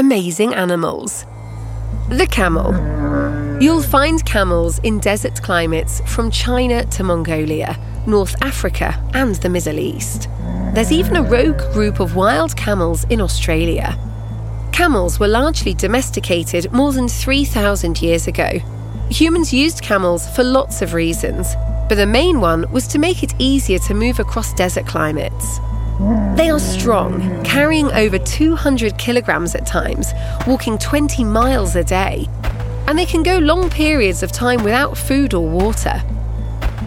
amazing animals. The camel. You'll find camels in desert climates from China to Mongolia, North Africa, and the Middle East. There's even a rogue group of wild camels in Australia. Camels were largely domesticated more than 3,000 years ago. Humans used camels for lots of reasons, but the main one was to make it easier to move across desert climates. They are strong, carrying over 200 kilograms at times, walking 20 miles a day, and they can go long periods of time without food or water.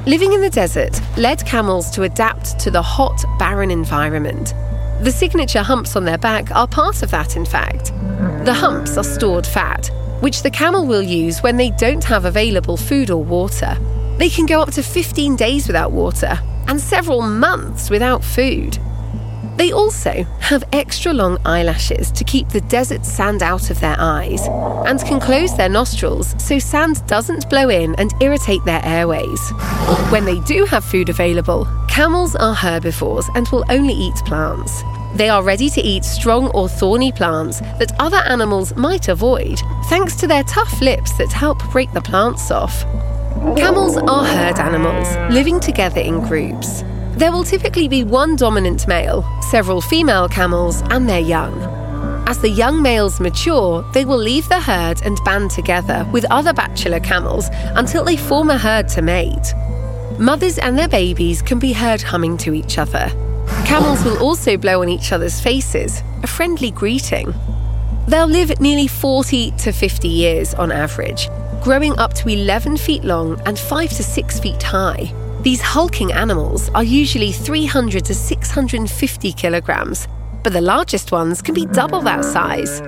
Living in the desert led camels to adapt to the hot, barren environment. The signature humps on their back are part of that, in fact. The humps are stored fat, which the camel will use when they don't have available food or water. They can go up to 15 days without water and several months without food. They also have extra long eyelashes to keep the desert sand out of their eyes and can close their nostrils so sand doesn't blow in and irritate their airways. When they do have food available, camels are herbivores and will only eat plants. They are ready to eat strong or thorny plants that other animals might avoid, thanks to their tough lips that help break the plants off. Camels are herd animals, living together in groups. There will typically be one dominant male, several female camels, and their young. As the young males mature, they will leave the herd and band together with other bachelor camels until they form a herd to mate. Mothers and their babies can be heard humming to each other. Camels will also blow on each other's faces, a friendly greeting. They'll live nearly 40 to 50 years on average, growing up to 11 feet long and 5 to 6 feet high. These hulking animals are usually 300 to 650 kilograms, but the largest ones can be double that size.